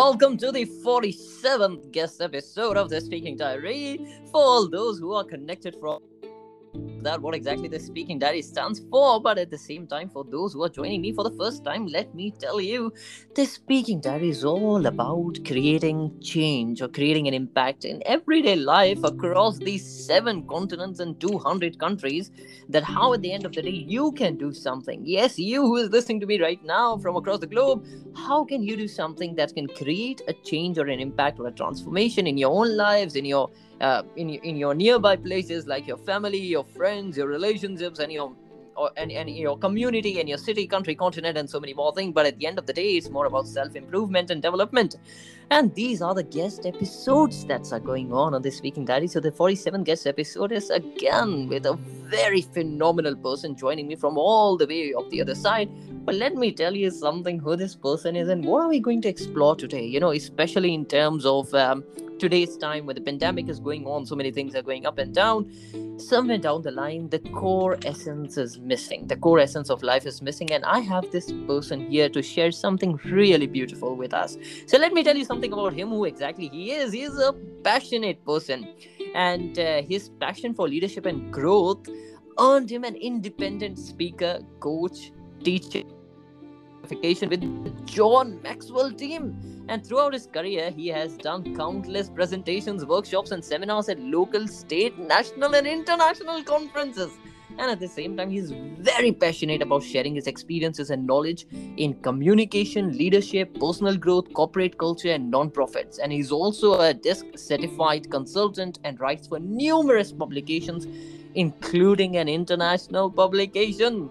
welcome to the 47th guest episode of the Speaking Diary. For all those who are connected from that what exactly the speaking diary stands for but at the same time for those who are joining me for the first time let me tell you the speaking diary is all about creating change or creating an impact in everyday life across these seven continents and 200 countries that how at the end of the day you can do something. Yes you who is listening to me right now from across the globe how can you do something that can create a change or an impact or a transformation in your own lives in your uh, in, in your nearby places like your family your friends your relationships and your or, and, and your community and your city country continent and so many more things. But at the end of the day it's more about self-improvement and development. And these are the guest episodes that are going on on this weekend, diary. So the 47th guest episode is again with a very phenomenal person joining me from all the way of the other side. But let me tell you something who this person is and what are we going to explore today? You know especially in terms of um, today's time where the pandemic is going on, so many things are going up and down. Somewhere down the line, the core essence is missing. The core essence of life is missing. And I have this person here to share something really beautiful with us. So let me tell you something about him, who exactly he is. He is a passionate person. And uh, his passion for leadership and growth earned him an independent speaker, coach, teacher with John Maxwell team. And throughout his career, he has done countless presentations, workshops, and seminars at local, state, national, and international conferences. And at the same time, he's very passionate about sharing his experiences and knowledge in communication, leadership, personal growth, corporate culture, and non-profits. And he's also a DISC certified consultant and writes for numerous publications, including an international publication.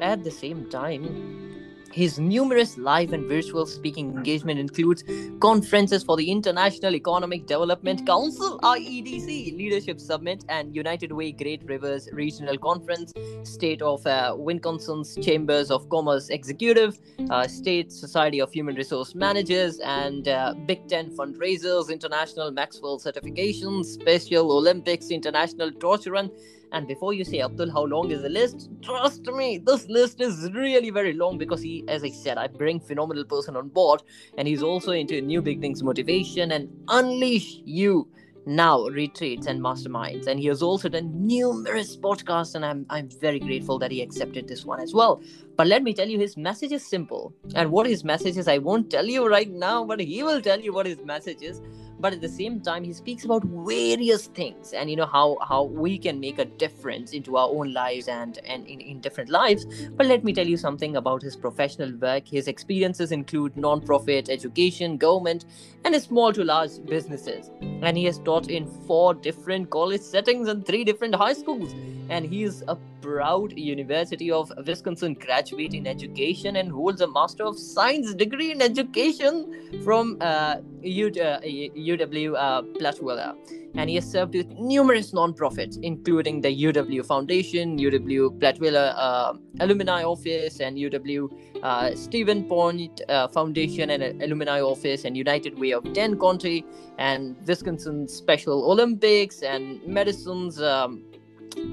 At the same time, his numerous live and virtual speaking engagement includes conferences for the International Economic Development Council IEDC Leadership Summit and United Way Great Rivers Regional Conference, State of uh, Wisconsin's Chambers of Commerce Executive, uh, State Society of Human Resource Managers, and uh, Big Ten Fundraisers, International Maxwell Certifications, Special Olympics International Torch Run, and before you say, Abdul, how long is the list? Trust me, this list is really very long because he, as I said, I bring phenomenal person on board, and he's also into new beginnings motivation and unleash you. Now retreats and masterminds. And he has also done numerous podcasts and I'm, I'm very grateful that he accepted this one as well. But let me tell you his message is simple. And what his message is i won't tell you right now but he will tell you what his message is but at the same time he speaks about various things and you know how how we can make a difference into our own lives and and in, in different lives. But let me tell you something about his professional work. His experiences include non-profit education government and small to large businesses. And he has taught in four different college settings and three different high schools. And he is a proud University of Wisconsin graduate in education and holds a Master of Science degree in education from uh, UW uh, Platteville. And he has served with numerous nonprofits, including the UW Foundation, UW Platteville uh, Alumni Office, and UW uh, Stevens Point uh, Foundation and Alumni Office, and United Way of Dane County, and Wisconsin Special Olympics, and Madison's. Um,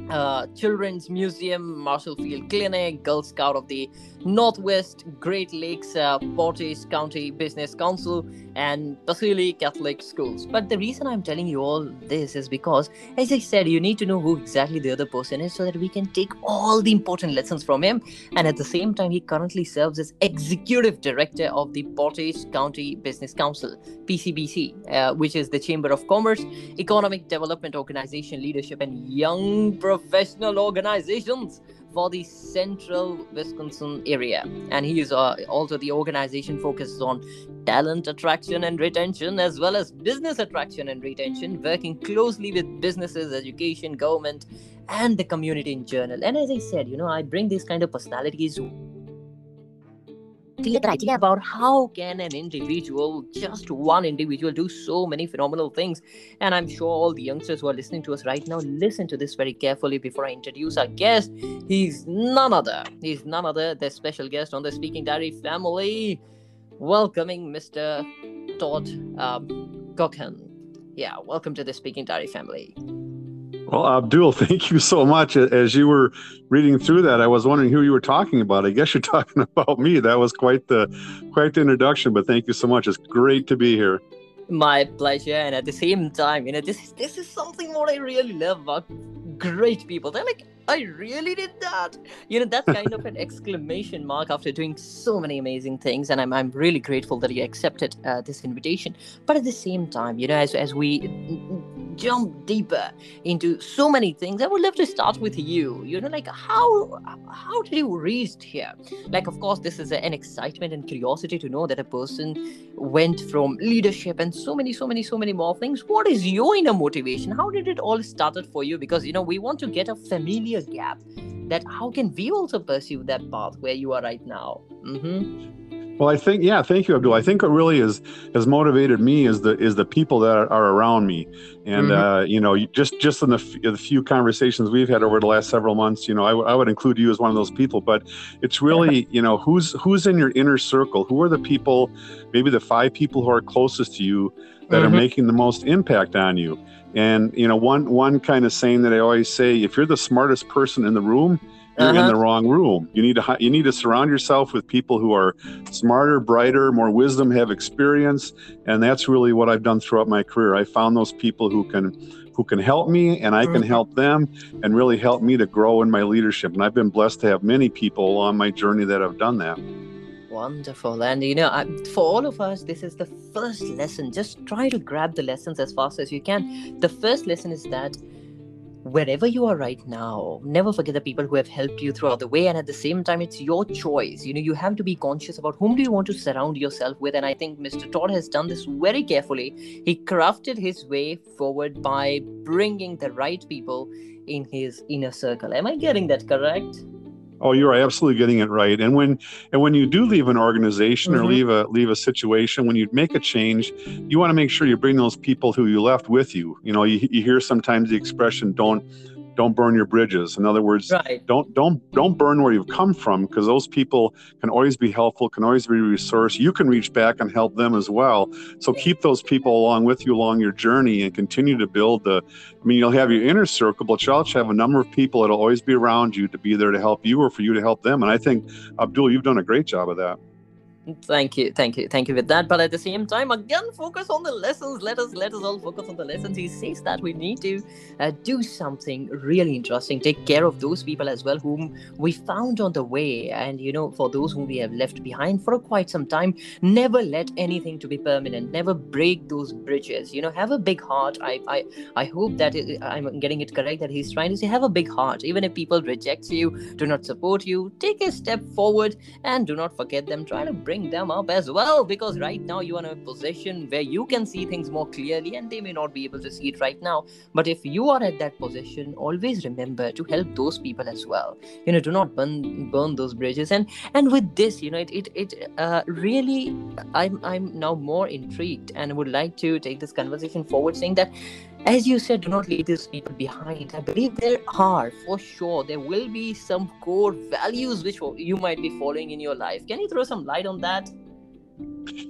uh, Children's Museum, Marshfield Clinic, Girl Scout of the Northwest, Great Lakes, uh, Portage County Business Council, and Pacelli Catholic Schools. But the reason I'm telling you all this is because, as I said, you need to know who exactly the other person is so that we can take all the important lessons from him. And at the same time, he currently serves as Executive Director of the Portage County Business Council, PCBC, uh, which is the Chamber of Commerce, Economic Development Organization Leadership, and Young Professional Organizations for the central Wisconsin area. And he is uh, also the organization focuses on talent attraction and retention, as well as business attraction and retention, working closely with businesses, education, government, and the community in general. And as I said, you know, I bring these kind of personalities clear about how can an individual just one individual do so many phenomenal things? And i'm sure all the youngsters who are listening to us right now listen to this very carefully before i introduce our guest. He's none other he's none other the special guest on the speaking diary family welcoming mr todd um, yeah welcome to the speaking diary family Well, Abdul, thank you so much. As you were reading through that, I was wondering who you were talking about. I guess you're talking about me. That was quite the quite the introduction. But thank you so much. It's great to be here. My pleasure. And at the same time, you know, this this is something what I really love about great people. They're like, I really did that. You know, that kind of an exclamation mark after doing so many amazing things. And I'm, I'm really grateful that you accepted uh, this invitation. But at the same time, you know, as, as we jump deeper into so many things, I would love to start with you. You know, like how how did you reach here? Like, of course, this is an excitement and curiosity to know that a person went from leadership and so many, so many, so many more things. What is your inner motivation? How did it all started for you? Because you know, we want to get a familiar gap that how can we also pursue that path where you are right now mm-hmm. Well i think yeah thank you abdul. I think what really is has motivated me is the is the people that are, are around me. And mm-hmm. uh, you know just just in the, f- the, few conversations we've had over the last several months you know I, w- I would include you as one of those people. But it's really you know who's who's in your inner circle? Who are the people maybe the five people who are closest to you that mm-hmm. are making the most impact on you? And you know, one one kind of saying that I always say: if you're the smartest person in the room, you're uh-huh. in the wrong room. You need to you need to surround yourself with people who are smarter, brighter, more wisdom, have experience, and that's really what I've done throughout my career. I found those people who can who can help me and I can mm-hmm. help them and really help me to grow in my leadership. And I've been blessed to have many people along my journey that have done that. Wonderful. And you know, I, for all of us, this is the first lesson. Just try to grab the lessons as fast as you can. The first lesson is that wherever you are right now, never forget the people who have helped you throughout the way. And at the same time, it's your choice. You know, you have to be conscious about whom do you want to surround yourself with. And I think Mr. Todd has done this very carefully. He crafted his way forward by bringing the right people in his inner circle. Am I getting that correct? Oh, you're absolutely getting it right. And when and when you do leave an organization mm-hmm. or leave a leave a situation, when you make a change, you want to make sure you bring those people who you left with you. You know, you, you hear sometimes the expression "don't don't burn your bridges. In other words right. don't don't don't burn where you've come from because those people can always be helpful can always be a resource. You can reach back and help them as well. So keep those people along with you along your journey and continue to build the i mean you'll have your inner circle but you'll also have a number of people that'll always be around you to be there to help you or for you to help them. And i think abdul you've done a great job of that Thank you, thank you, thank you with that. But at the same time, again, focus on the lessons. Let us let us all focus on the lessons. He says that we need to uh, do something really interesting. Take care of those people as well whom we found on the way, and you know, for those whom we have left behind for quite some time. Never let anything to be permanent. Never break those bridges. You know, have a big heart. I I I hope that it, I'm getting it correct. That he's trying to say, have a big heart. Even if people reject you, do not support you, take a step forward, and do not forget them. Try to bring bring them up as well because right now you are in a position where you can see things more clearly and they may not be able to see it right now. But if you are at that position always remember to help those people as well. You know do not burn burn those bridges. And and with this you know it it, it uh, really i'm i'm now more intrigued and would like to take this conversation forward saying that as you said, do not leave these people behind. I believe there are, for sure, there will be some core values which you might be following in your life. Can you throw some light on that?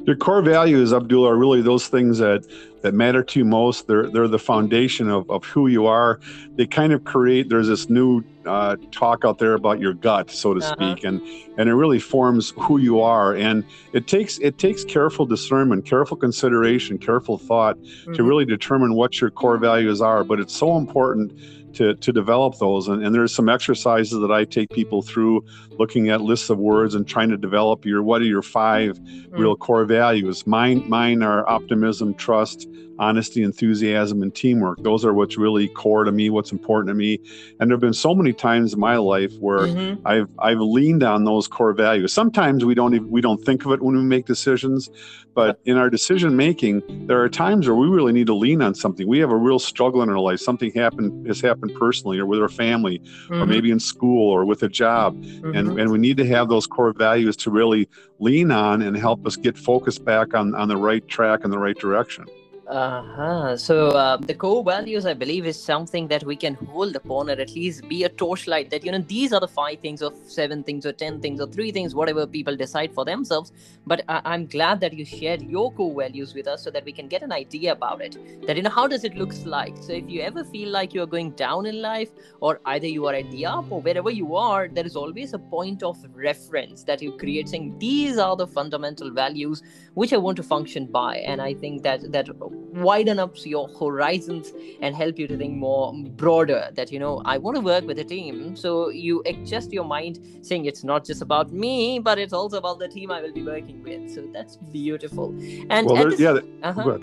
Your core values, Abdul, are really those things that that matter to you most. They're they're the foundation of, of who you are. They kind of create. There's this new uh, talk out there about your gut, so to uh-huh. speak, and and it really forms who you are. And it takes it takes careful discernment, careful consideration, careful thought mm-hmm. to really determine what your core values are. But it's so important to, to develop those. And, and there's some exercises that I take people through looking at lists of words and trying to develop your what are your 5 mm. real core values. Mine mine are optimism, trust, honesty, enthusiasm, and teamwork. Those are what's really core to me, what's important to me. And there have been so many times in my life where mm-hmm. I've I've leaned on those core values. Sometimes we don't even, we don't think of it when we make decisions, but in our decision making, there are times where we really need to lean on something. We have a real struggle in our life. Something happened has happened personally, or with our family, mm-hmm. or maybe in school, or with a job, mm-hmm. and and we need to have those core values to really lean on and help us get focused back on on the right track and the right direction. Uh-huh. So uh, the core values, I believe, is something that we can hold upon, or at least be a torchlight. That you know, these are the five things, or seven things, or ten things, or three things, whatever people decide for themselves. But I- am glad that you shared your core values with us, so that we can get an idea about it. That you know, how does it looks like? So if you ever feel like you are going down in life, or either you are at the up, or wherever you are, there is always a point of reference that you create, saying these are the fundamental values which I want to function by. And I think that that widen up your horizons and help you to think more broader that you know i want to work with a team. So you adjust your mind saying it's not just about me but it's also about the team i will be working with. So that's beautiful. And well, this, yeah uh-huh,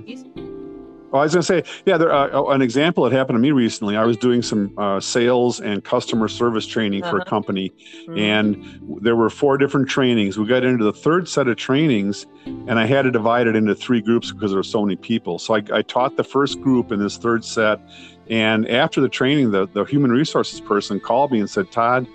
well, I was going to say, yeah, there, uh, oh, an example that happened to me recently. I was doing some uh, sales and customer service training uh-huh. for a uh-huh. company, mm-hmm. and there were four different trainings. We got into the third set of trainings, and I had to divide it into three groups because there were so many people. So I, I taught the first group in this third set, and after the training, the, the human resources person called me and said, Todd,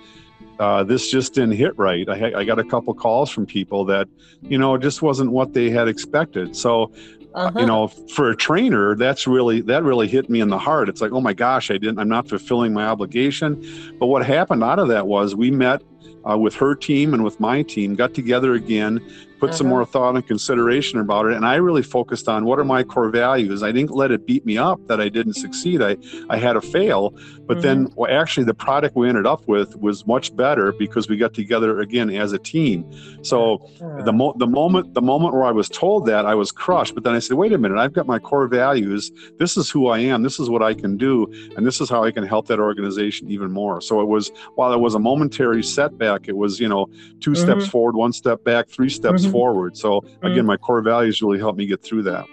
uh, this just didn't hit right. I, I, got a couple calls from people that, you know, it just wasn't what they had expected. So uh-huh. you know for a trainer that's really that really hit me in the heart it's like oh my gosh i didn't i'm not fulfilling my obligation but what happened out of that was we met uh, with her team and with my team got together again put uh-huh. some more thought and consideration about it and i really focused on what are my core values i didn't let it beat me up that i didn't succeed i i had a fail but mm-hmm. then well, actually the product we ended up with was much better because we got together again as a team so uh-huh. the mo- the moment the moment where i was told that i was crushed but then i said wait a minute i've got my core values this is who i am this is what i can do and this is how i can help that organization even more so it was while it was a momentary setback it was you know 2 mm-hmm. steps forward one step back three steps mm-hmm. forward. So again, mm-hmm. my core values really helped me get through that.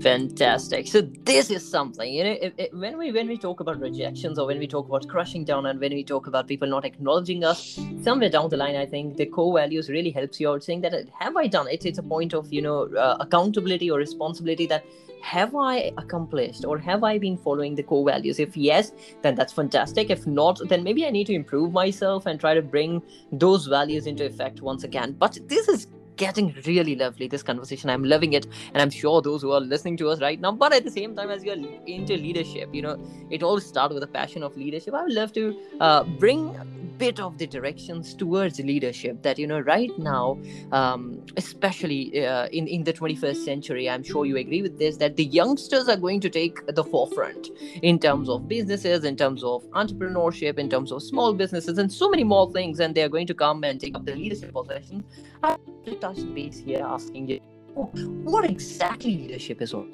Fantastic. So this is something you know. It, it, when we when we talk about rejections or when we talk about crushing down and when we talk about people not acknowledging us, somewhere down the line, I think the core values really helps you out. Saying that have I done it? It's a point of you know uh, accountability or responsibility that have I accomplished or have I been following the core values? If yes, then that's fantastic. If not, then maybe I need to improve myself and try to bring those values into effect once again. But this is getting really lovely this conversation. I'm loving it and i'm sure those who are listening to us right now but at the same time as you're into leadership you know it all starts with a passion of leadership. I would love to uh, bring a bit of the directions towards leadership that you know right now um, especially uh, in in the 21st century i'm sure you agree with this that the youngsters are going to take the forefront in terms of businesses in terms of entrepreneurship in terms of small businesses and so many more things and they're going to come and take up the leadership position. I to touch base here asking you what exactly leadership is all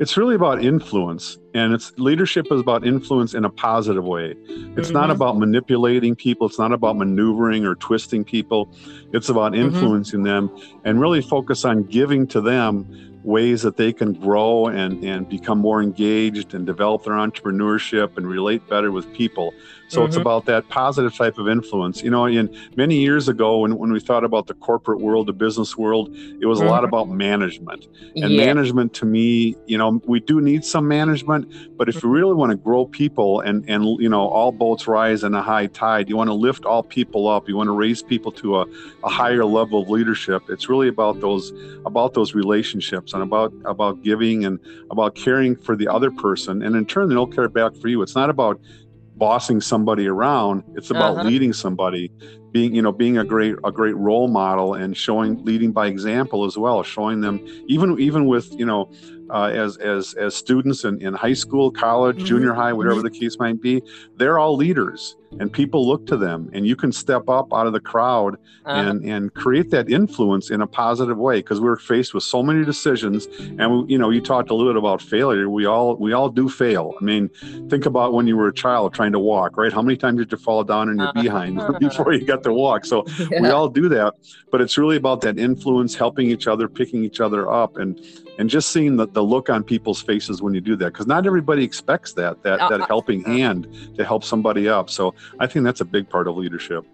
it's really about influence and it's leadership is about influence in a positive way it's mm-hmm. not about manipulating people it's not about maneuvering or twisting people it's about mm-hmm. influencing mm-hmm. them and really focus on giving to them ways that they can grow and, and become more engaged and develop their entrepreneurship and relate better with people. So mm-hmm. it's about that positive type of influence. You know, in many years ago when, when we thought about the corporate world, the business world, it was mm-hmm. a lot mm-hmm. about management. And yeah. management to me, you know, we do need some management, but if mm-hmm. you really want to grow people and, and you know, all boats rise in a high tide, you want to lift all people up, you want to raise people to a, a higher level of leadership. It's really about those about those relationships and about about giving and about caring for the other person and in turn they'll care back for you it's not about bossing somebody around it's about uh-huh. leading somebody being you know being a great a great role model and showing leading by example as well showing them even even with you know uh, as as as students in, in high school college mm-hmm. junior high whatever mm-hmm. the case might be they're all leaders and people look to them and you can step up out of the crowd uh-huh. and and create that influence in a positive way because we're faced with so many decisions and we, you know you talked a little bit about failure we all we all do fail i mean think about when you were a child trying to walk right how many times did you fall down in your uh-huh. behind before you got to walk so yeah. we all do that but it's really about that influence helping each other picking each other up and and just seeing the, the look on people's faces when you do that because not everybody expects that that, uh, that helping hand to help somebody up so I think that's a big part of leadership.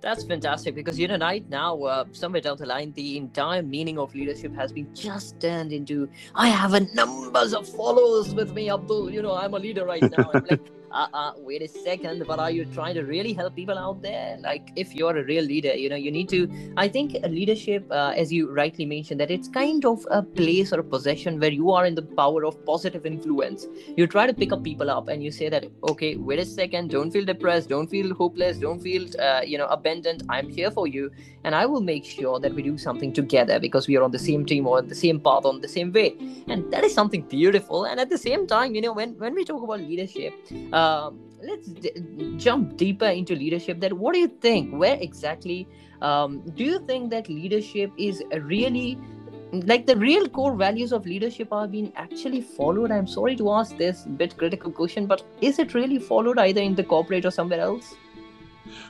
That's fantastic because you know right now, uh, somewhere down the line, the entire meaning of leadership has been just turned into I have a numbers of followers with me, Abdul. You know, I'm a leader right now. I'm like, uh, uh, wait a second, but are you trying to really help people out there? Like, if you're a real leader, you know, you need to. I think leadership, uh, as you rightly mentioned, that it's kind of a place or a possession where you are in the power of positive influence. You try to pick up people up and you say that, okay, wait a second, don't feel depressed, don't feel hopeless, don't feel, uh, you know, abandoned. I'm here for you, and I will make sure that we do something together because we are on the same team or on the same path, on the same way, and that is something beautiful. And at the same time, you know, when when we talk about leadership. Um, let's d- jump deeper into leadership that what do you think? Where exactly um, do you think that leadership is really like the real core values of leadership are being actually followed? I'm sorry to ask this bit critical question but is it really followed either in the corporate or somewhere else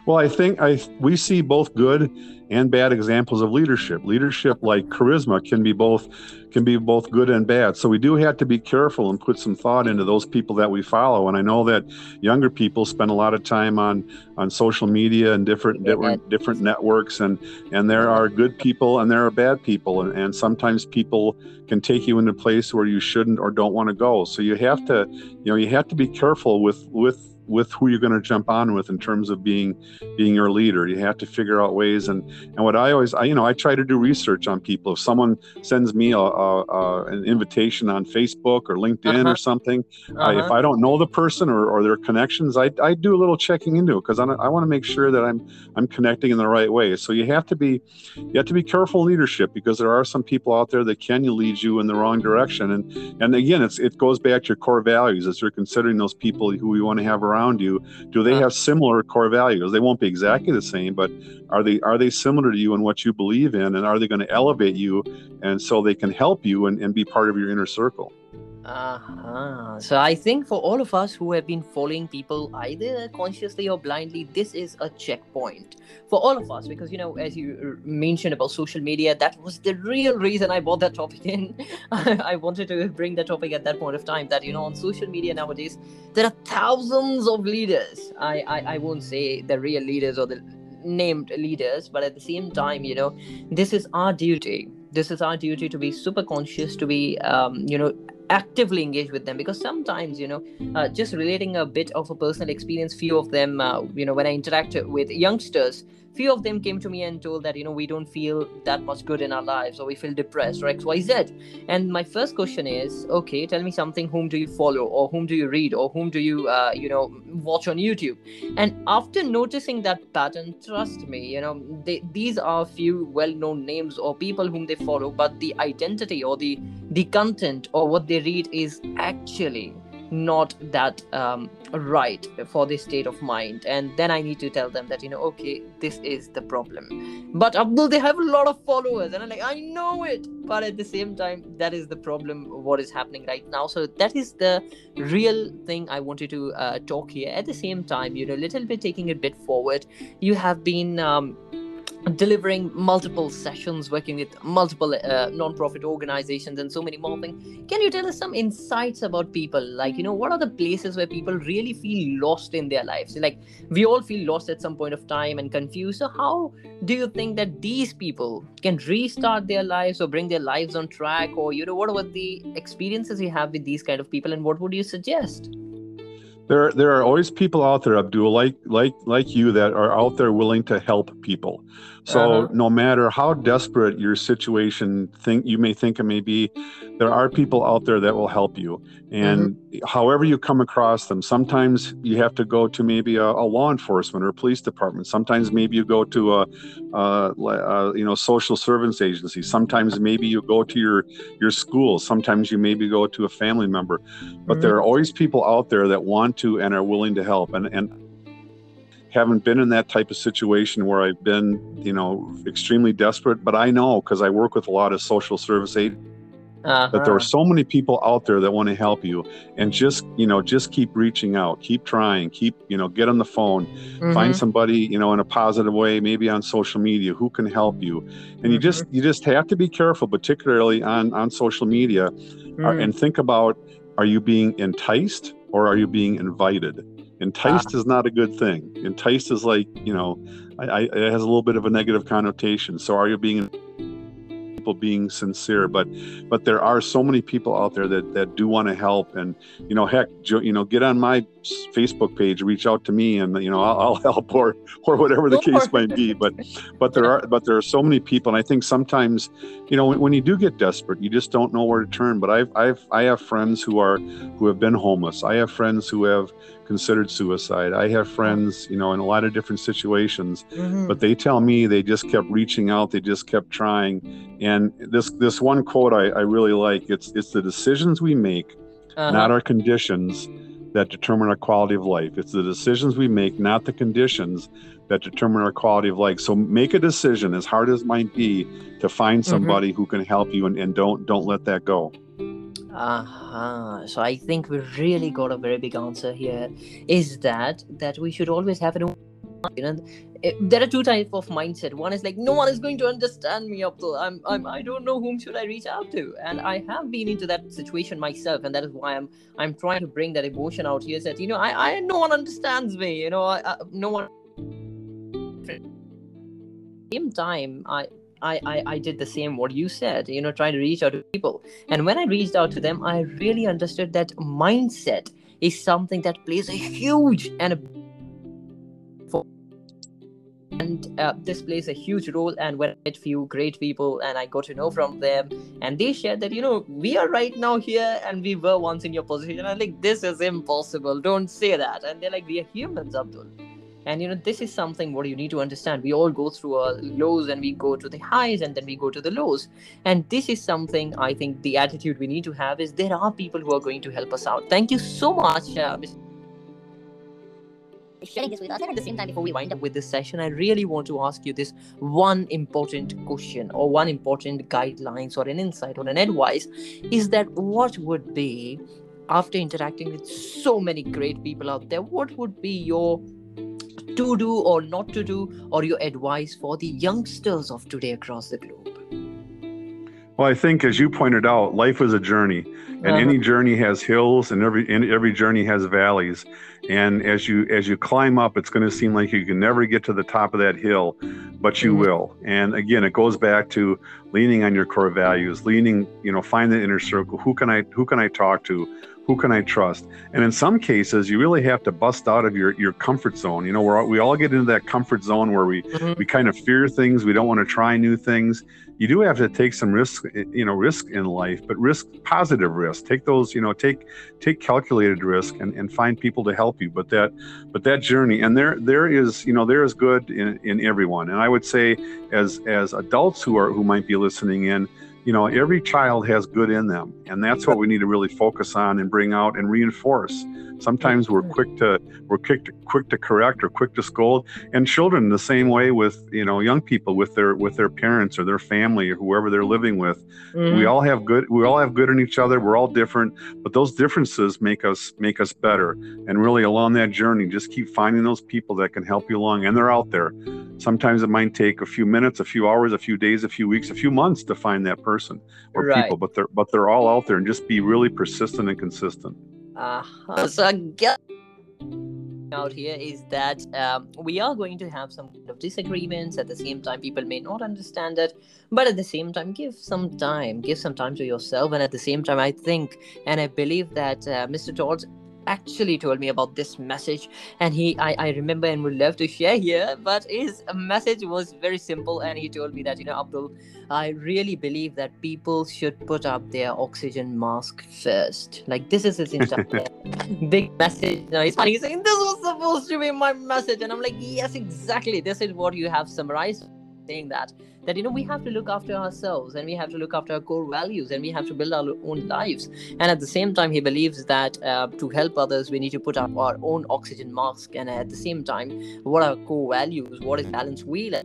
well, I think I we see both good and bad examples of leadership. Leadership like charisma can be both can be both good and bad. So we do have to be careful and put some thought into those people that we follow. And I know that younger people spend a lot of time on on social media and different different different networks and and there are good people and there are bad people and, and sometimes people can take you into a place where you shouldn't or don't want to go. So you have to you know you have to be careful with with with who you're going to jump on with in terms of being being your leader. You have to figure out ways. And and what I always, I, you know, I try to do research on people. If someone sends me a, a, a an invitation on Facebook or LinkedIn uh-huh. or something, uh-huh. I, if uh-huh. I don't know the person or, or their connections, I, I do a little checking into it because I, I want to make sure that I'm I'm connecting in the right way. So you have to be you have to be careful leadership because there are some people out there that can lead you in the wrong direction. And and again, it's it goes back to your core values as you're considering those people who you want to have around around you do they uh-huh. have similar core values? They won't be exactly the same but are they are they similar to you in what you believe in and are they going to elevate you and so they can help you and, and be part of your inner circle uh-huh. So I think for all of us who have been following people either consciously or blindly, this is a checkpoint for all of us because you know, as you mentioned about social media, that was the real reason I brought that topic in. I wanted to bring the topic at that point of time that you know on social media nowadays there are thousands of leaders. I I, I won't say the real leaders or the named leaders, but at the same time, you know, this is our duty this is our duty to be super conscious to be um, you know actively engage with them because sometimes you know uh, just relating a bit of a personal experience few of them uh, you know when i interact with youngsters few of them came to me and told that you know we don't feel that much good in our lives or we feel depressed or xyz and my first question is okay tell me something. Whom do you follow or whom do you read or whom do you uh, you know watch on youtube? And after noticing that pattern trust me you know they, these are few well-known names or people whom they follow but the identity or the the content or what they read is actually not that um, right for this state of mind. And then i need to tell them that you know okay this is the problem. But abdul they have a lot of followers and i'm like i know it. But at the same time that is the problem what is happening right now. So that is the real thing i wanted to uh, talk here. At the same time you know little bit taking a bit forward you have been um, delivering multiple sessions, working with multiple uh, non-profit organizations, and so many more things. Can you tell us some insights about people? Like, you know, what are the places where people really feel lost in their lives? Like, we all feel lost at some point of time and confused. So, how do you think that these people can restart their lives or bring their lives on track? Or, you know, what are the experiences you have with these kind of people, and what would you suggest? There there are always people out there, Abdul, like like like you, that are out there willing to help people. So uh-huh. no matter how desperate your situation think you may think it may be, there are people out there that will help you. And mm-hmm. however you come across them, sometimes you have to go to maybe a, a law enforcement or police department. Sometimes maybe you go to a, a, a, you know social service agency. Sometimes maybe you go to your your school. Sometimes you maybe go to a family member. But mm-hmm. there are always people out there that want to and are willing to help. And and haven't been in that type of situation where I've been, you know, extremely desperate, but I know because I work with a lot of social service aid uh-huh. that there are so many people out there that want to help you and just, you know, just keep reaching out, keep trying, keep, you know, get on the phone, mm-hmm. find somebody, you know, in a positive way, maybe on social media who can help you. And mm-hmm. you just you just have to be careful, particularly on on social media uh, mm-hmm. uh, and think about are you being enticed or are you being invited? Enticed is not a good thing. Enticed is like, you know, I, I, it has a little bit of a negative connotation. So are you being people being sincere? But but there are so many people out there that that do want to help. And you know heck you know get on my facebook page reach out to me and you know i'll, I'll help or or whatever the case might be. But but there are but there are so many people. And i think sometimes you know when, when you do get desperate you just don't know where to turn but i've i've i have friends who are who have been homeless i have friends who have considered suicide. I have friends, you know, in a lot of different situations, mm-hmm. but they tell me they just kept reaching out, they just kept trying. And this this one quote I, I really like. It's it's the decisions we make, uh-huh. not our conditions, that determine our quality of life. It's the decisions we make, not the conditions that determine our quality of life. So make a decision, as hard as it might be, to find mm-hmm. somebody mm-hmm. who can help you and, and don't don't let that go. Uh-huh. So I think we really got a very big answer here. Is that that we should always have an you know there are two types of mindset one is like no one is going to understand me Abdul I'm, I'm i don't know whom should i reach out to and i have been into that situation myself and that is why i'm i'm trying to bring that emotion out here that you know i i no one understands me you know I, I no one same time i I, I, I did the same what you said you know trying to reach out to people. And when i reached out to them i really understood that mindset is something that plays a huge and a and uh, this plays a huge role. And when i met few great people and i got to know from them and they shared that you know we are right now here and we were once in your position. I'm like this is impossible. Don't say that. And they're like we are humans abdul and you know this is something what you need to understand. We all go through our lows and we go to the highs and then we go to the lows. And this is something i think the attitude we need to have is there are people who are going to help us out. Thank you so much uh, sharing this with us. And at the same time before we wind up with this session i really want to ask you this one important question or one important guidelines or an insight or an advice is that what would be after interacting with so many great people out there what would be your to do or not to do, or your advice for the youngsters of today across the globe? Well, I think, as you pointed out, life is a journey, and uh-huh. any journey has hills, and every and every journey has valleys. And as you as you climb up, it's going to seem like you can never get to the top of that hill, but you mm-hmm. will. And again, it goes back to leaning on your core values, leaning, you know, find the inner circle. Who can I who can I talk to? Who can I trust? And in some cases, you really have to bust out of your, your comfort zone. You know, we we all get into that comfort zone where we, mm-hmm. we kind of fear things. We don't want to try new things. You do have to take some risk, you know, risk in life, but risk, positive risk. Take those, you know, take, take calculated risk and, and find people to help you. But that, but that journey and there, there is, you know, there is good in, in everyone. And I would say as, as adults who are, who might be listening in, you know every child has good in them and that's what we need to really focus on and bring out and reinforce sometimes we're quick to we're quick to, quick to correct or quick to scold. And children the same way with you know young people with their with their parents or their family or whoever they're living with. Mm-hmm. we all have good we all have good in each other. We're all different. But those differences make us make us better. And really along that journey just keep finding those people that can help you along. And they're out there. Sometimes it might take a few minutes a few hours a few days a few weeks a few months to find that person or right. people. But they're but they're all out there and just be really persistent and consistent uh, so again out here is that um, we are going to have some kind of disagreements. At the same time people may not understand it but at the same time give some time. Give some time to yourself. And at the same time i think and i believe that uh, mr todd actually told me about this message and he I, I remember and would love to share here but his message was very simple and he told me that you know abdul i really believe that people should put up their oxygen mask first. Like this is his big message. Now he's funny. He's saying this was supposed to be my message and i'm like yes exactly. This is what you have summarized saying that that you know we have to look after ourselves and we have to look after our core values and we have to build our own lives. And at the same time he believes that uh, to help others we need to put up our own oxygen mask. And at the same time what are core values? What is balance? Wheel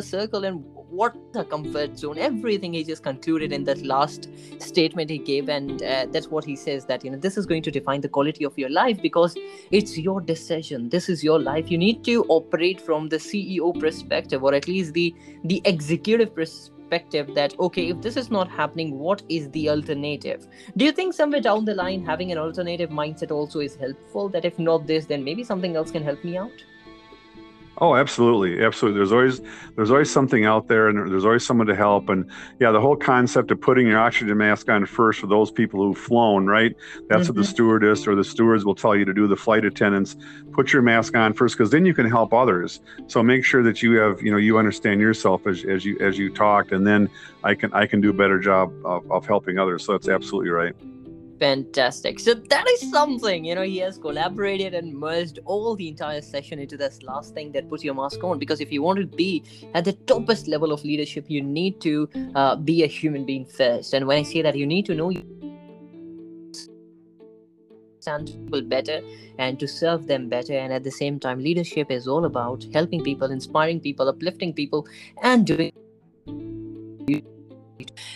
a circle and what the comfort zone everything he just concluded in that last statement he gave and uh, that's what he says that you know this is going to define the quality of your life because it's your decision. This is your life. You need to operate from the ceo perspective or at least the the executive perspective that okay if this is not happening what is the alternative? Do you think somewhere down the line having an alternative mindset also is helpful? That if not this then maybe something else can help me out Oh, absolutely, absolutely. There's always there's always something out there, and there's always someone to help. And yeah, the whole concept of putting your oxygen mask on first for those people who've flown, right? That's mm-hmm. what the mm-hmm. stewardess or the stewards will tell you to do. The flight attendants put your mask on first, because then you can help others. So make sure that you have you know you understand yourself as, as you as you talked, and then I can I can do a better job of, of helping others. So that's absolutely right fantastic. So that is something you know he has collaborated and merged all the entire session into this last thing that puts your mask on. Because if you want to be at the toppest level of leadership you need to uh, be a human being first. And when i say that you need to know understand people better and to serve them better. And at the same time leadership is all about helping people inspiring people uplifting people and doing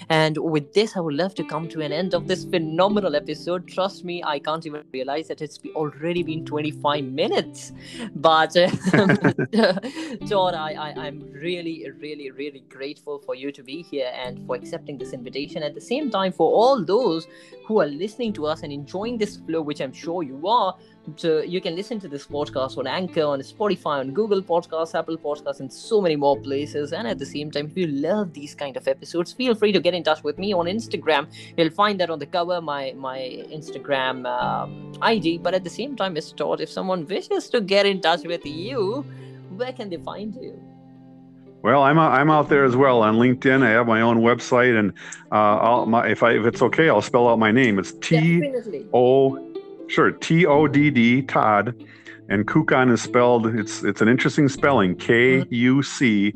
and with this, I would love to come to an end of this phenomenal episode. Trust me, I can't even realize that it's already been 25 minutes. But uh, Todd, I, I, I'm really, really, really grateful for you to be here and for accepting this invitation. At the same time, for all those who are listening to us and enjoying this flow, which I'm sure you are, so you can listen to this podcast on Anchor, on Spotify, on Google Podcasts, Apple Podcasts, and so many more places. And at the same time, if you love these kind of episodes, feel free to get in touch with me on Instagram. You'll find that on the cover, my my Instagram um, ID. But at the same time, Mr. Todd, if someone wishes to get in touch with you, where can they find you? Well, I'm I'm out there as well on LinkedIn. I have my own website, and uh, I'll, my, if I if it's okay, I'll spell out my name. It's T O Sure, T O D D Todd, and Kuckkahn is spelled. It's it's an interesting spelling. K U C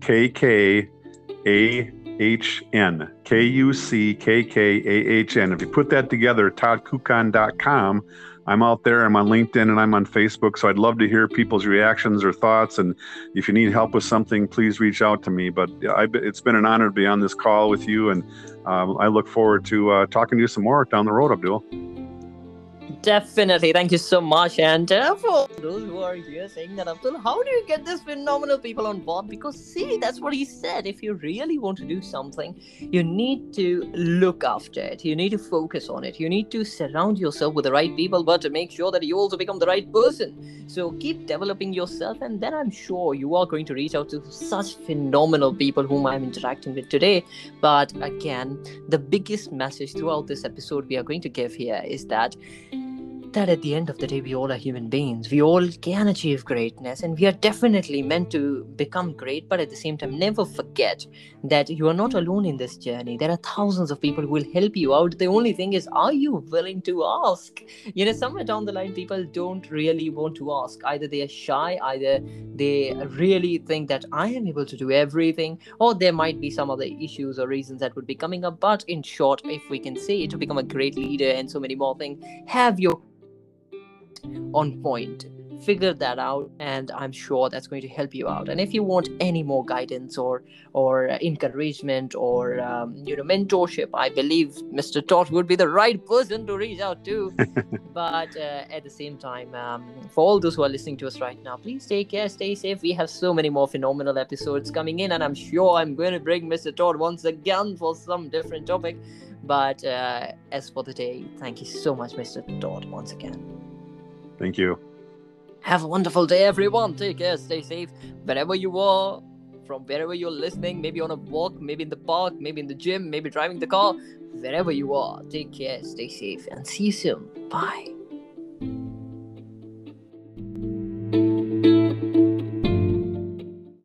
K K A H N. K U C K K A H N. If you put that together, toddkuckkahn.com. I'm out there. I'm on LinkedIn and I'm on Facebook. So I'd love to hear people's reactions or thoughts. And if you need help with something, please reach out to me. But I, it's been an honor to be on this call with you. And um, I look forward to uh, talking to you some more down the road, Abdul. Definitely. Thank you so much. And uh, for those who are here saying that, Abdul, how do you get this phenomenal people on board? Because, see, that's what he said. If you really want to do something, you need to look after it. You need to focus on it. You need to surround yourself with the right people, but to make sure that you also become the right person. So keep developing yourself, and then I'm sure you are going to reach out to such phenomenal people whom I'm interacting with today. But again, the biggest message throughout this episode we are going to give here is that that at the end of the day, we all are human beings. We all can achieve greatness, and we are definitely meant to become great. But at the same time, never forget that you are not alone in this journey. There are thousands of people who will help you out. The only thing is, are you willing to ask? You know, somewhere down the line, people don't really want to ask. Either they are shy, either they really think that I am able to do everything, or there might be some other issues or reasons that would be coming up. But in short, if we can say to become a great leader and so many more things, have your on point. Figure that out and i'm sure that's going to help you out. And if you want any more guidance or or encouragement or um, you know mentorship i believe mr todd would be the right person to reach out to. But uh, at the same time um, for all those who are listening to us right now please take care stay safe. We have so many more phenomenal episodes coming in and i'm sure i'm going to bring mr todd once again for some different topic. But uh, as for the day thank you so much mr todd once again Thank you. Have a wonderful day, everyone. Take care. Stay safe wherever you are, from wherever you're listening. Maybe on a walk, maybe in the park, maybe in the gym, maybe driving the car. Wherever you are, take care. Stay safe, and see you soon. Bye.